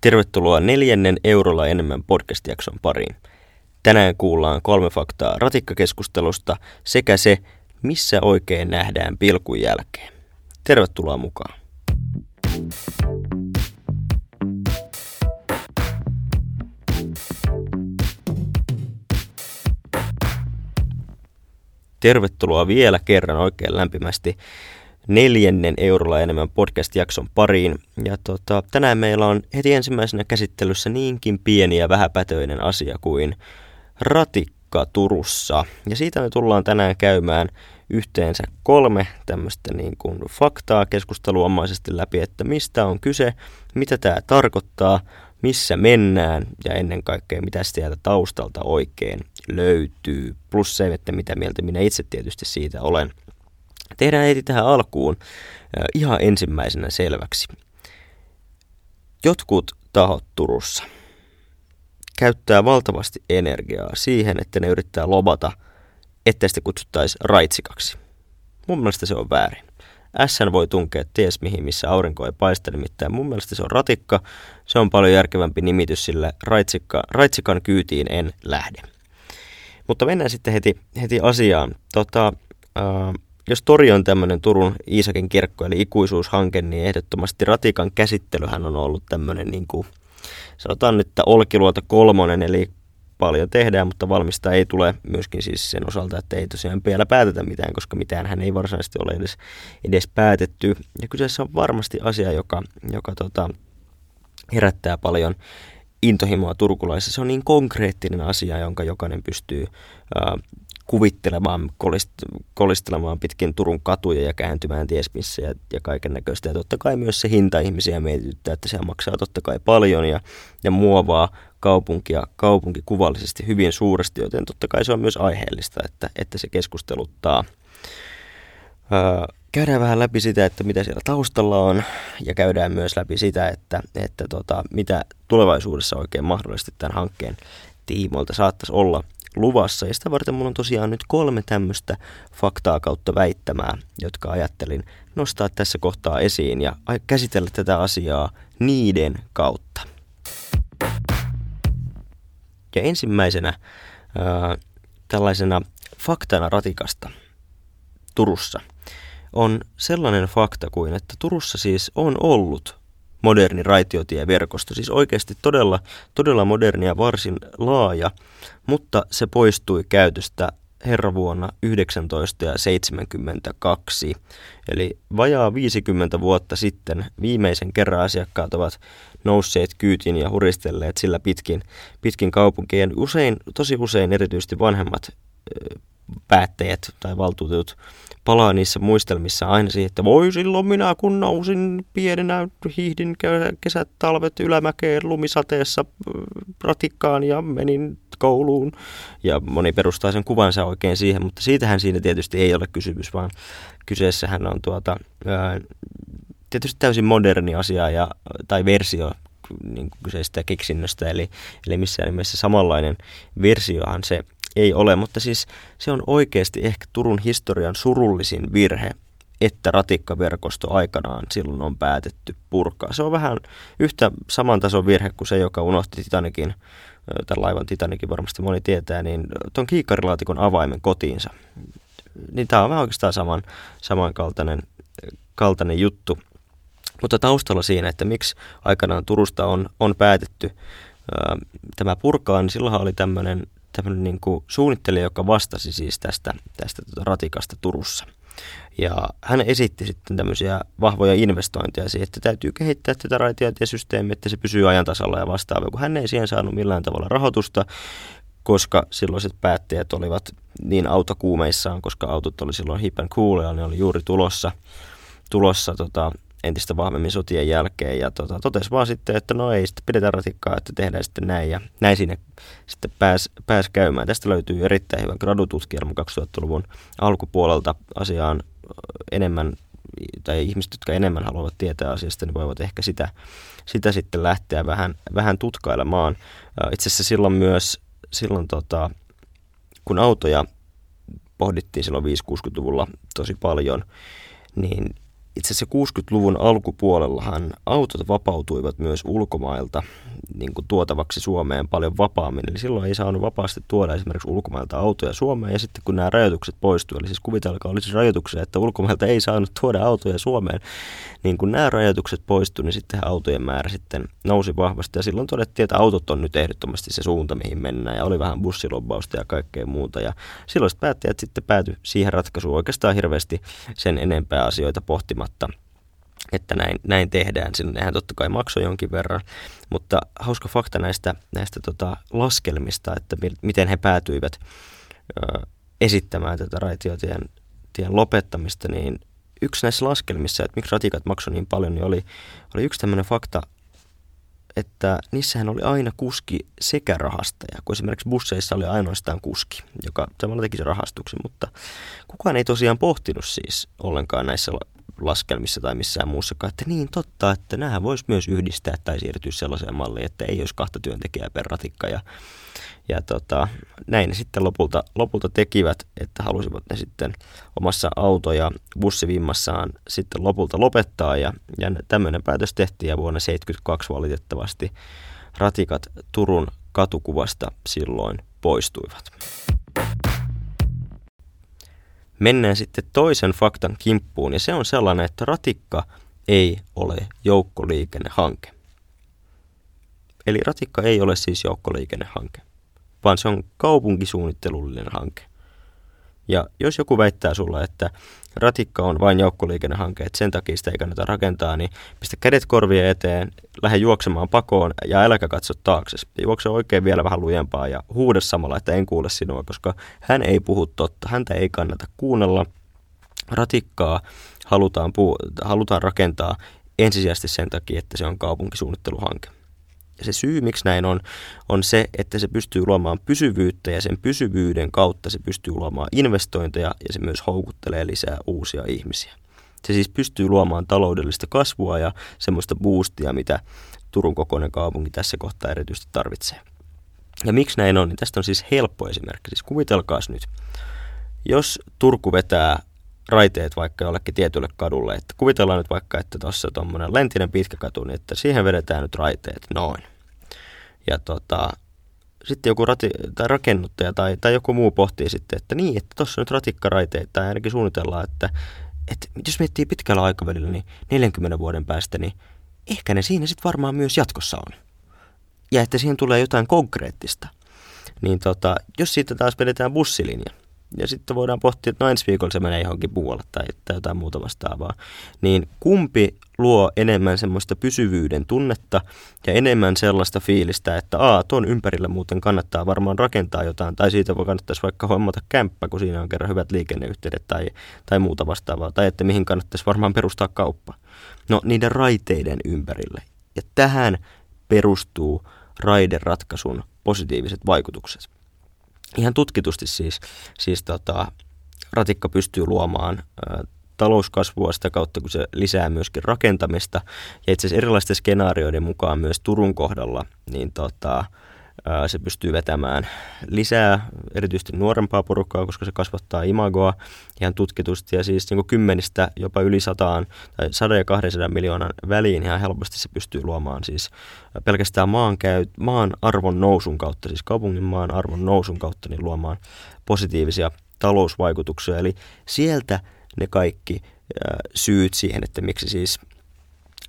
Tervetuloa neljännen eurolla enemmän podcast-jakson pariin. Tänään kuullaan kolme faktaa ratikkakeskustelusta sekä se, missä oikein nähdään pilkun jälkeen. Tervetuloa mukaan. Tervetuloa vielä kerran oikein lämpimästi neljännen eurolla enemmän podcast-jakson pariin. Ja tota, tänään meillä on heti ensimmäisenä käsittelyssä niinkin pieni ja vähäpätöinen asia kuin ratikka Turussa. Ja siitä me tullaan tänään käymään yhteensä kolme tämmöistä niin kuin faktaa keskusteluomaisesti läpi, että mistä on kyse, mitä tämä tarkoittaa, missä mennään ja ennen kaikkea mitä sieltä taustalta oikein löytyy. Plus se, että mitä mieltä minä itse tietysti siitä olen. Tehdään heti tähän alkuun ihan ensimmäisenä selväksi. Jotkut tahot Turussa käyttää valtavasti energiaa siihen, että ne yrittää lobata, ettei sitä kutsuttaisi raitsikaksi. Mun mielestä se on väärin. SN voi tunkea ties mihin, missä aurinko ei paista, nimittäin mun mielestä se on ratikka. Se on paljon järkevämpi nimitys, sillä raitsikka, raitsikan kyytiin en lähde. Mutta mennään sitten heti, heti asiaan. Tota, äh, jos tori on tämmöinen Turun Iisakin kirkko, eli ikuisuushanke, niin ehdottomasti ratikan käsittelyhän on ollut tämmöinen, niin kuin, sanotaan nyt, että Olkiluota kolmonen, eli paljon tehdään, mutta valmista ei tule myöskin siis sen osalta, että ei tosiaan vielä päätetä mitään, koska mitään hän ei varsinaisesti ole edes, edes päätetty. Ja kyseessä on varmasti asia, joka, joka tota, herättää paljon intohimoa turkulaisissa. Se on niin konkreettinen asia, jonka jokainen pystyy ää, kuvittelemaan, kolist, kolistelemaan pitkin Turun katuja ja kääntymään ties missä ja, ja kaiken näköistä. Ja totta kai myös se hinta ihmisiä mietityttää, että se maksaa totta kai paljon ja, ja muovaa kaupunkia kaupunkikuvallisesti hyvin suuresti, joten totta kai se on myös aiheellista, että, että se keskusteluttaa. Öö, käydään vähän läpi sitä, että mitä siellä taustalla on ja käydään myös läpi sitä, että, että tota, mitä tulevaisuudessa oikein mahdollisesti tämän hankkeen tiimoilta saattaisi olla – luvassa. Ja sitä varten mulla on tosiaan nyt kolme tämmöistä faktaa kautta väittämää, jotka ajattelin nostaa tässä kohtaa esiin ja käsitellä tätä asiaa niiden kautta. Ja ensimmäisenä ää, tällaisena faktana ratikasta Turussa on sellainen fakta kuin, että Turussa siis on ollut moderni raitiotieverkosto. Siis oikeasti todella, todella moderni ja varsin laaja, mutta se poistui käytöstä herravuonna 1972. Eli vajaa 50 vuotta sitten viimeisen kerran asiakkaat ovat nousseet kyytiin ja huristelleet sillä pitkin, pitkin kaupunkien. Usein, tosi usein erityisesti vanhemmat päättäjät tai valtuutetut palaa niissä muistelmissa aina siihen, että voi silloin minä kun nousin pienenä, hiihdin kesät, talvet ylämäkeen lumisateessa ratikkaan ja menin kouluun. Ja moni perustaa sen kuvansa oikein siihen, mutta siitähän siinä tietysti ei ole kysymys, vaan kyseessähän on tuota, ää, tietysti täysin moderni asia ja, tai versio niin kyseistä keksinnöstä, eli, eli missään nimessä samanlainen versiohan se ei ole, mutta siis se on oikeasti ehkä Turun historian surullisin virhe, että ratikkaverkosto aikanaan silloin on päätetty purkaa. Se on vähän yhtä saman tason virhe kuin se, joka unohti Titanikin, tämän laivan Titanikin varmasti moni tietää, niin tuon kiikkarilaatikon avaimen kotiinsa. Niin tämä on vähän oikeastaan saman, samankaltainen kaltainen juttu. Mutta taustalla siinä, että miksi aikanaan Turusta on, on päätetty ää, tämä purkaa, niin silloinhan oli tämmöinen tämmöinen niin kuin suunnittelija, joka vastasi siis tästä, tästä tuota ratikasta Turussa. Ja hän esitti sitten tämmöisiä vahvoja investointeja siihen, että täytyy kehittää tätä raitiotiesysteemiä, että se pysyy ajan tasalla ja vastaava, kun hän ei siihen saanut millään tavalla rahoitusta, koska silloiset päättäjät olivat niin autokuumeissaan, koska autot oli silloin hip and cool ja ne oli juuri tulossa, tulossa tota, entistä vahvemmin sotien jälkeen ja tota, totesi vaan sitten, että no ei sitten pidetä ratikkaa, että tehdään sitten näin ja näin sinne sitten pääs, pääs käymään. Tästä löytyy erittäin hyvä gradututkielma 2000-luvun alkupuolelta asiaan enemmän tai ihmiset, jotka enemmän haluavat tietää asiasta, niin voivat ehkä sitä, sitä sitten lähteä vähän, vähän tutkailemaan. Itse asiassa silloin myös, silloin tota, kun autoja pohdittiin silloin 5-60-luvulla tosi paljon, niin itse asiassa 60-luvun alkupuolellahan autot vapautuivat myös ulkomailta niin kuin tuotavaksi Suomeen paljon vapaammin. Eli silloin ei saanut vapaasti tuoda esimerkiksi ulkomailta autoja Suomeen. Ja sitten kun nämä rajoitukset poistuivat, eli siis kuvitelkaa olisi rajoituksia, että ulkomailta ei saanut tuoda autoja Suomeen, niin kun nämä rajoitukset poistuivat, niin sitten autojen määrä sitten nousi vahvasti. Ja silloin todettiin, että autot on nyt ehdottomasti se suunta, mihin mennään. Ja oli vähän bussilobbausta ja kaikkea muuta. Ja silloin päättäjät sitten päätyi siihen ratkaisuun oikeastaan hirveästi sen enempää asioita pohtimatta että näin, näin tehdään. Nehän totta kai maksoi jonkin verran, mutta hauska fakta näistä, näistä tota laskelmista, että miten he päätyivät ö, esittämään tätä raitiotien tien lopettamista, niin yksi näissä laskelmissa, että miksi ratikat maksoi niin paljon, niin oli, oli yksi tämmöinen fakta, että niissähän oli aina kuski sekä rahastaja, kun esimerkiksi busseissa oli ainoastaan kuski, joka samalla teki se rahastuksen, mutta kukaan ei tosiaan pohtinut siis ollenkaan näissä laskelmissa tai missään muussakaan, että niin totta, että nämähän voisi myös yhdistää tai siirtyä sellaiseen malliin, että ei olisi kahta työntekijää per ratikka ja, ja tota, näin ne sitten lopulta, lopulta tekivät, että halusivat ne sitten omassa auto- ja bussivimmassaan sitten lopulta lopettaa ja, ja tämmöinen päätös tehtiin ja vuonna 1972 valitettavasti ratikat Turun katukuvasta silloin poistuivat. Mennään sitten toisen faktan kimppuun ja se on sellainen, että ratikka ei ole joukkoliikennehanke. Eli ratikka ei ole siis joukkoliikennehanke, vaan se on kaupunkisuunnittelullinen hanke. Ja jos joku väittää sulla, että ratikka on vain joukkoliikennehanke, että sen takia sitä ei kannata rakentaa, niin pistä kädet korvien eteen, lähde juoksemaan pakoon ja äläkä katso taakse. Juokse oikein vielä vähän lujempaa ja huuda samalla, että en kuule sinua, koska hän ei puhu totta. Häntä ei kannata kuunnella. Ratikkaa halutaan, puu- halutaan rakentaa ensisijaisesti sen takia, että se on kaupunkisuunnitteluhanke. Se syy, miksi näin on, on se, että se pystyy luomaan pysyvyyttä ja sen pysyvyyden kautta se pystyy luomaan investointeja ja se myös houkuttelee lisää uusia ihmisiä. Se siis pystyy luomaan taloudellista kasvua ja semmoista boostia, mitä Turun kokoinen kaupunki tässä kohtaa erityisesti tarvitsee. Ja miksi näin on, niin tästä on siis helppo esimerkki. Siis kuvitelkaas nyt, jos Turku vetää raiteet vaikka jollekin tietylle kadulle. Että kuvitellaan nyt vaikka, että tuossa tuommoinen lentinen pitkä katu, niin että siihen vedetään nyt raiteet noin. Ja tota, sitten joku rati, tai rakennuttaja tai, tai joku muu pohtii sitten, että niin, että tuossa nyt ratikkaraiteet, tai ainakin suunnitellaan, että, että jos miettii pitkällä aikavälillä, niin 40 vuoden päästä, niin ehkä ne siinä sitten varmaan myös jatkossa on. Ja että siihen tulee jotain konkreettista. Niin tota, jos siitä taas vedetään bussilinja, ja sitten voidaan pohtia, että no ensi viikolla se menee johonkin muualle tai, tai jotain muuta vastaavaa. Niin kumpi luo enemmän semmoista pysyvyyden tunnetta ja enemmän sellaista fiilistä, että aa, tuon ympärille muuten kannattaa varmaan rakentaa jotain, tai siitä voi kannattaisi vaikka hommata kämppä, kun siinä on kerran hyvät liikenneyhteydet tai, tai muuta vastaavaa, tai että mihin kannattaisi varmaan perustaa kauppa. No niiden raiteiden ympärille. Ja tähän perustuu raideratkaisun positiiviset vaikutukset ihan tutkitusti siis, siis tota, ratikka pystyy luomaan ä, talouskasvua sitä kautta, kun se lisää myöskin rakentamista. Ja itse asiassa erilaisten skenaarioiden mukaan myös Turun kohdalla, niin tota, se pystyy vetämään lisää, erityisesti nuorempaa porukkaa, koska se kasvattaa imagoa ihan tutkitusti. Ja siis niin kymmenistä jopa yli sataan tai 100 ja 200 miljoonan väliin ihan helposti se pystyy luomaan siis pelkästään maan, käy, maan arvon nousun kautta, siis kaupungin maan arvon nousun kautta, niin luomaan positiivisia talousvaikutuksia. Eli sieltä ne kaikki syyt siihen, että miksi siis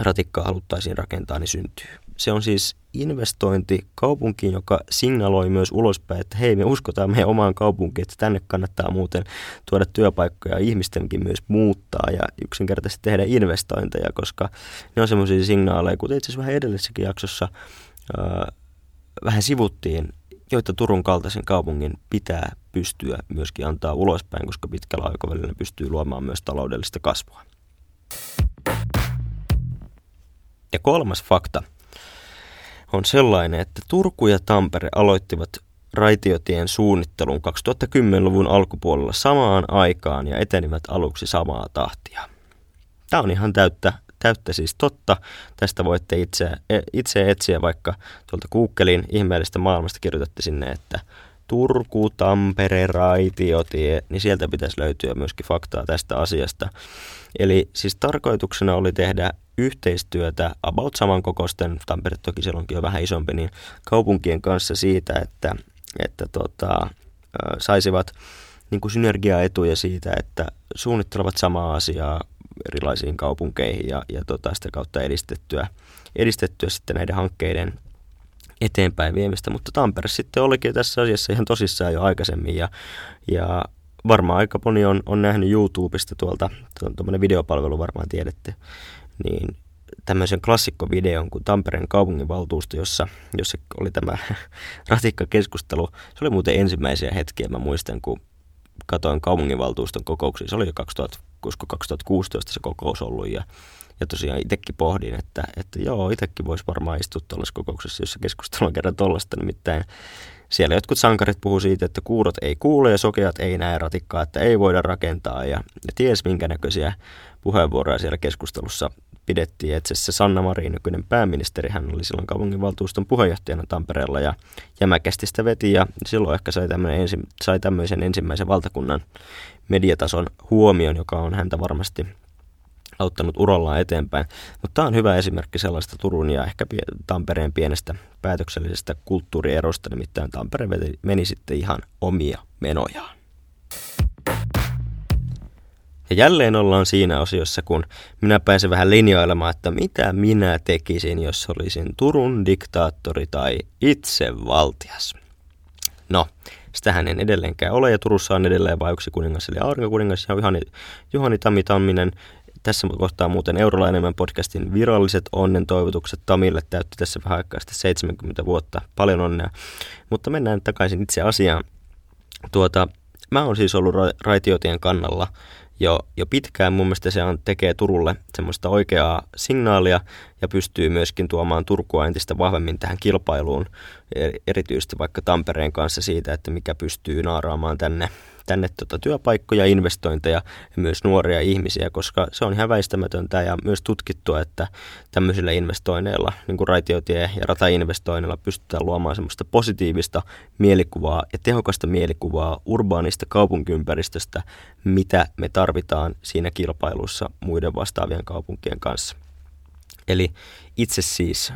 ratikkaa haluttaisiin rakentaa, niin syntyy. Se on siis investointi kaupunkiin, joka signaloi myös ulospäin, että hei, me uskotaan meidän omaan kaupunkiin, että tänne kannattaa muuten tuoda työpaikkoja ja ihmistenkin myös muuttaa ja yksinkertaisesti tehdä investointeja, koska ne on semmoisia signaaleja, kuten itse asiassa vähän edellisessäkin jaksossa ää, vähän sivuttiin, joita Turun kaltaisen kaupungin pitää pystyä myöskin antaa ulospäin, koska pitkällä aikavälillä pystyy luomaan myös taloudellista kasvua. Ja kolmas fakta on sellainen, että Turku ja Tampere aloittivat raitiotien suunnittelun 2010-luvun alkupuolella samaan aikaan ja etenivät aluksi samaa tahtia. Tämä on ihan täyttä, täyttä siis totta. Tästä voitte itse, e, itse etsiä vaikka tuolta Googlein ihmeellistä maailmasta kirjoitatte sinne, että Turku, Tampere, Raitiotie, niin sieltä pitäisi löytyä myöskin faktaa tästä asiasta. Eli siis tarkoituksena oli tehdä yhteistyötä about samankokoisten, Tampere toki silloinkin on vähän isompi, niin kaupunkien kanssa siitä, että, että tota, saisivat niin kuin synergiaetuja siitä, että suunnittelevat samaa asiaa erilaisiin kaupunkeihin ja, ja tota, sitä kautta edistettyä, edistettyä sitten näiden hankkeiden eteenpäin viemistä, mutta Tampere sitten olikin tässä asiassa ihan tosissaan jo aikaisemmin ja, ja varmaan aika moni on, on nähnyt YouTubesta tuolta, tuommoinen videopalvelu varmaan tiedätte, niin tämmöisen klassikkovideon kuin Tampereen kaupunginvaltuusto, jossa, jossa oli tämä ratikkakeskustelu. Se oli muuten ensimmäisiä hetkiä, mä muistan, kun katoin kaupunginvaltuuston kokouksia. Se oli jo 2000, 2016 se kokous ollut ja, ja tosiaan itsekin pohdin, että, että joo, itsekin voisi varmaan istua tuollaisessa kokouksessa, jossa keskustellaan kerran tuollaista. Nimittäin siellä jotkut sankarit puhuu siitä, että kuurot ei kuule ja sokeat ei näe ratikkaa, että ei voida rakentaa ja, ja ties minkä näköisiä puheenvuoroja siellä keskustelussa pidettiin. Että se Sanna Marin, nykyinen pääministeri, hän oli silloin kaupunginvaltuuston puheenjohtajana Tampereella ja jämäkästi sitä veti ja silloin ehkä sai, ensi, sai tämmöisen ensimmäisen valtakunnan mediatason huomion, joka on häntä varmasti auttanut urallaan eteenpäin. Mutta tämä on hyvä esimerkki sellaista Turun ja ehkä Tampereen pienestä päätöksellisestä kulttuurierosta, nimittäin Tampere meni sitten ihan omia menojaan. Jälleen ollaan siinä osiossa, kun minä pääsen vähän linjoilemaan, että mitä minä tekisin, jos olisin Turun diktaattori tai itsevaltias. No, sitähän en edelleenkään ole, ja Turussa on edelleen vain yksi kuningas, eli aurinkokuningas, ja Juhani, Juhani Tammi Tamminen. Tässä kohtaa muuten Eurolla enemmän podcastin viralliset onnen toivotukset Tamille täytti tässä vähän aikaa 70 vuotta. Paljon onnea. Mutta mennään takaisin itse asiaan. Tuota, mä oon siis ollut ra- raitiotien kannalla jo, jo pitkään. Mun mielestä se on, tekee Turulle semmoista oikeaa signaalia ja pystyy myöskin tuomaan Turkua entistä vahvemmin tähän kilpailuun, erityisesti vaikka Tampereen kanssa siitä, että mikä pystyy naaraamaan tänne tänne tota työpaikkoja, investointeja ja myös nuoria ihmisiä, koska se on ihan väistämätöntä ja myös tutkittua, että tämmöisillä investoinneilla, niin kuin raitiotie- ja ratainvestoinneilla pystytään luomaan semmoista positiivista mielikuvaa ja tehokasta mielikuvaa urbaanista kaupunkiympäristöstä, mitä me tarvitaan siinä kilpailussa muiden vastaavien kaupunkien kanssa. Eli itse siis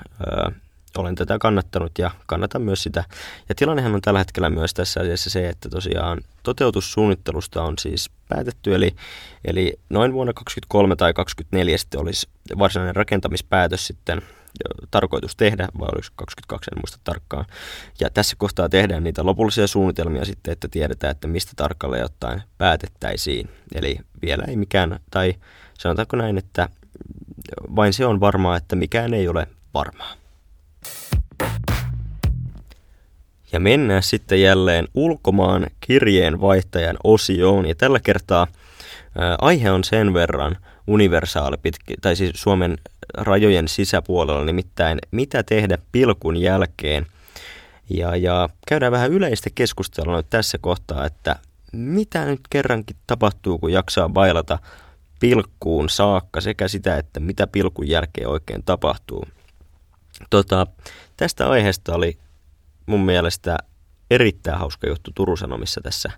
olen tätä kannattanut ja kannatan myös sitä. Ja tilannehan on tällä hetkellä myös tässä asiassa se, että tosiaan toteutussuunnittelusta on siis päätetty, eli, eli noin vuonna 2023 tai 2024 sitten olisi varsinainen rakentamispäätös sitten tarkoitus tehdä, vai oliko 22, en muista tarkkaan. Ja tässä kohtaa tehdään niitä lopullisia suunnitelmia sitten, että tiedetään, että mistä tarkalleen ottaen päätettäisiin. Eli vielä ei mikään, tai sanotaanko näin, että vain se on varmaa, että mikään ei ole varmaa. Ja mennään sitten jälleen ulkomaan kirjeenvaihtajan osioon. Ja tällä kertaa aihe on sen verran universaali, pitki, tai siis Suomen rajojen sisäpuolella, nimittäin mitä tehdä pilkun jälkeen. Ja, ja käydään vähän yleistä keskustelua nyt tässä kohtaa, että mitä nyt kerrankin tapahtuu, kun jaksaa bailata pilkkuun saakka sekä sitä, että mitä pilkun jälkeen oikein tapahtuu. Tota, tästä aiheesta oli mun mielestä erittäin hauska juttu Turun Sanomissa tässä,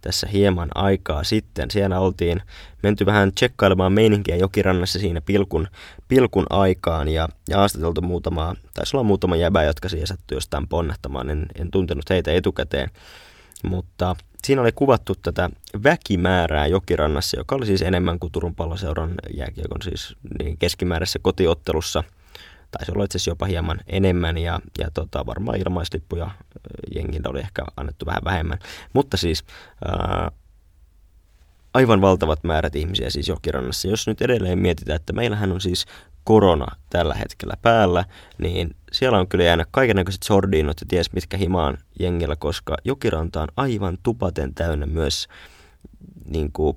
tässä hieman aikaa sitten. Siellä oltiin menty vähän tsekkailemaan meininkiä jokirannassa siinä pilkun, pilkun aikaan ja, ja haastateltu muutama, taisi olla muutama jäbä, jotka siihen sattui jostain ponnahtamaan. En, en tuntenut heitä etukäteen, mutta siinä oli kuvattu tätä väkimäärää jokirannassa, joka oli siis enemmän kuin Turun palloseuran jääkiekon siis niin keskimääräisessä kotiottelussa – taisi olla itse asiassa jopa hieman enemmän ja, ja tota, varmaan ilmaislippuja jengillä oli ehkä annettu vähän vähemmän. Mutta siis ää, aivan valtavat määrät ihmisiä siis Jokirannassa. Jos nyt edelleen mietitään, että meillähän on siis korona tällä hetkellä päällä, niin siellä on kyllä jäänyt kaikenlaiset sordiinot ja ties mitkä himaan jengillä, koska Jokiranta on aivan tupaten täynnä myös niin kuin,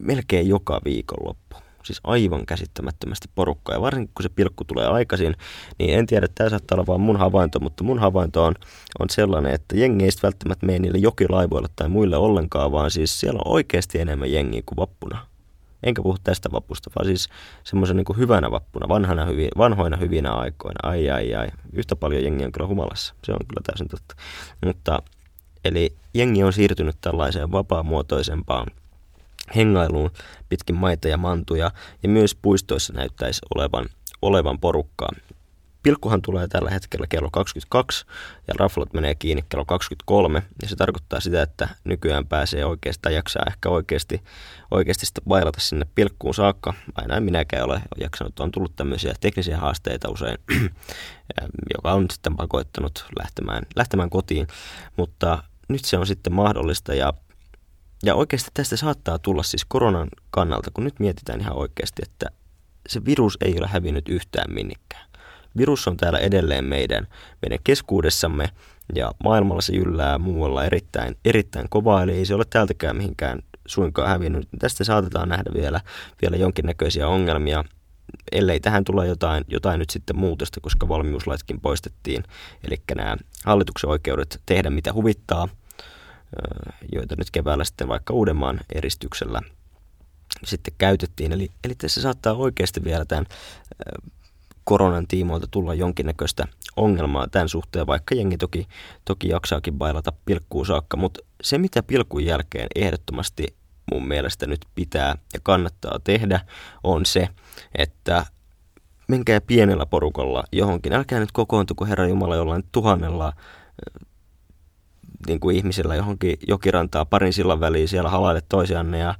melkein joka viikonloppu siis aivan käsittämättömästi porukkaa. Ja varsinkin kun se pilkku tulee aikaisin, niin en tiedä, että tämä saattaa olla vain mun havainto, mutta mun havainto on, on sellainen, että jengi ei välttämättä mene niille jokilaivoille tai muille ollenkaan, vaan siis siellä on oikeasti enemmän jengiä kuin vappuna. Enkä puhu tästä vapusta, vaan siis semmoisen niin hyvänä vappuna, vanhana hyvi, vanhoina hyvinä aikoina. Ai ai ai, yhtä paljon jengiä on kyllä humalassa. Se on kyllä täysin totta. Mutta Eli jengi on siirtynyt tällaiseen vapaamuotoisempaan hengailuun pitkin maita ja mantuja, ja myös puistoissa näyttäisi olevan, olevan porukkaa. Pilkkuhan tulee tällä hetkellä kello 22 ja raflat menee kiinni kello 23 ja se tarkoittaa sitä, että nykyään pääsee oikeasti tai jaksaa ehkä oikeasti, oikeasti sitä bailata sinne pilkkuun saakka. Aina en minäkään ole jaksanut, on tullut tämmöisiä teknisiä haasteita usein, joka on sitten pakoittanut lähtemään, lähtemään kotiin, mutta nyt se on sitten mahdollista ja ja oikeasti tästä saattaa tulla siis koronan kannalta, kun nyt mietitään ihan oikeasti, että se virus ei ole hävinnyt yhtään minnekään virus on täällä edelleen meidän, meidän keskuudessamme ja maailmalla se jyllää muualla erittäin, erittäin kovaa, eli ei se ole täältäkään mihinkään suinkaan hävinnyt. Tästä saatetaan nähdä vielä, vielä jonkinnäköisiä ongelmia, ellei tähän tule jotain, jotain nyt sitten muutosta, koska valmiuslaitkin poistettiin. Eli nämä hallituksen oikeudet tehdä mitä huvittaa, joita nyt keväällä sitten vaikka Uudenmaan eristyksellä sitten käytettiin. Eli, eli tässä saattaa oikeasti vielä tämän koronan tiimoilta tulla jonkinnäköistä ongelmaa tämän suhteen, vaikka jengi toki, toki jaksaakin bailata pilkkuun saakka. Mutta se, mitä pilkun jälkeen ehdottomasti mun mielestä nyt pitää ja kannattaa tehdä, on se, että menkää pienellä porukalla johonkin. Älkää nyt kokoontuko Herra Jumala jollain tuhannella niin kuin ihmisillä johonkin jokirantaa parin sillan väliin siellä halaille toisianne ja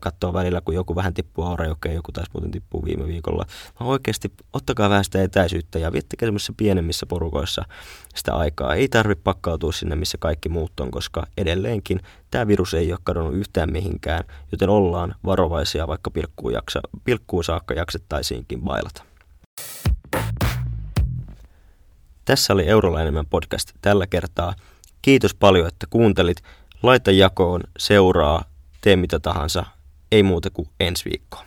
katsoa välillä, kun joku vähän tippuu Aurajokeen, joku taas muuten tippuu viime viikolla. Vaan oikeasti ottakaa vähän sitä etäisyyttä ja viettekää semmoisissa pienemmissä porukoissa sitä aikaa. Ei tarvitse pakkautua sinne, missä kaikki muut on, koska edelleenkin tämä virus ei ole kadonnut yhtään mihinkään, joten ollaan varovaisia, vaikka pilkkuun, jaksa, pilkkuun saakka jaksettaisiinkin bailata. Tässä oli Eurolainen podcast tällä kertaa. Kiitos paljon, että kuuntelit. Laita jakoon, seuraa, tee mitä tahansa, ei muuta kuin ensi viikkoon.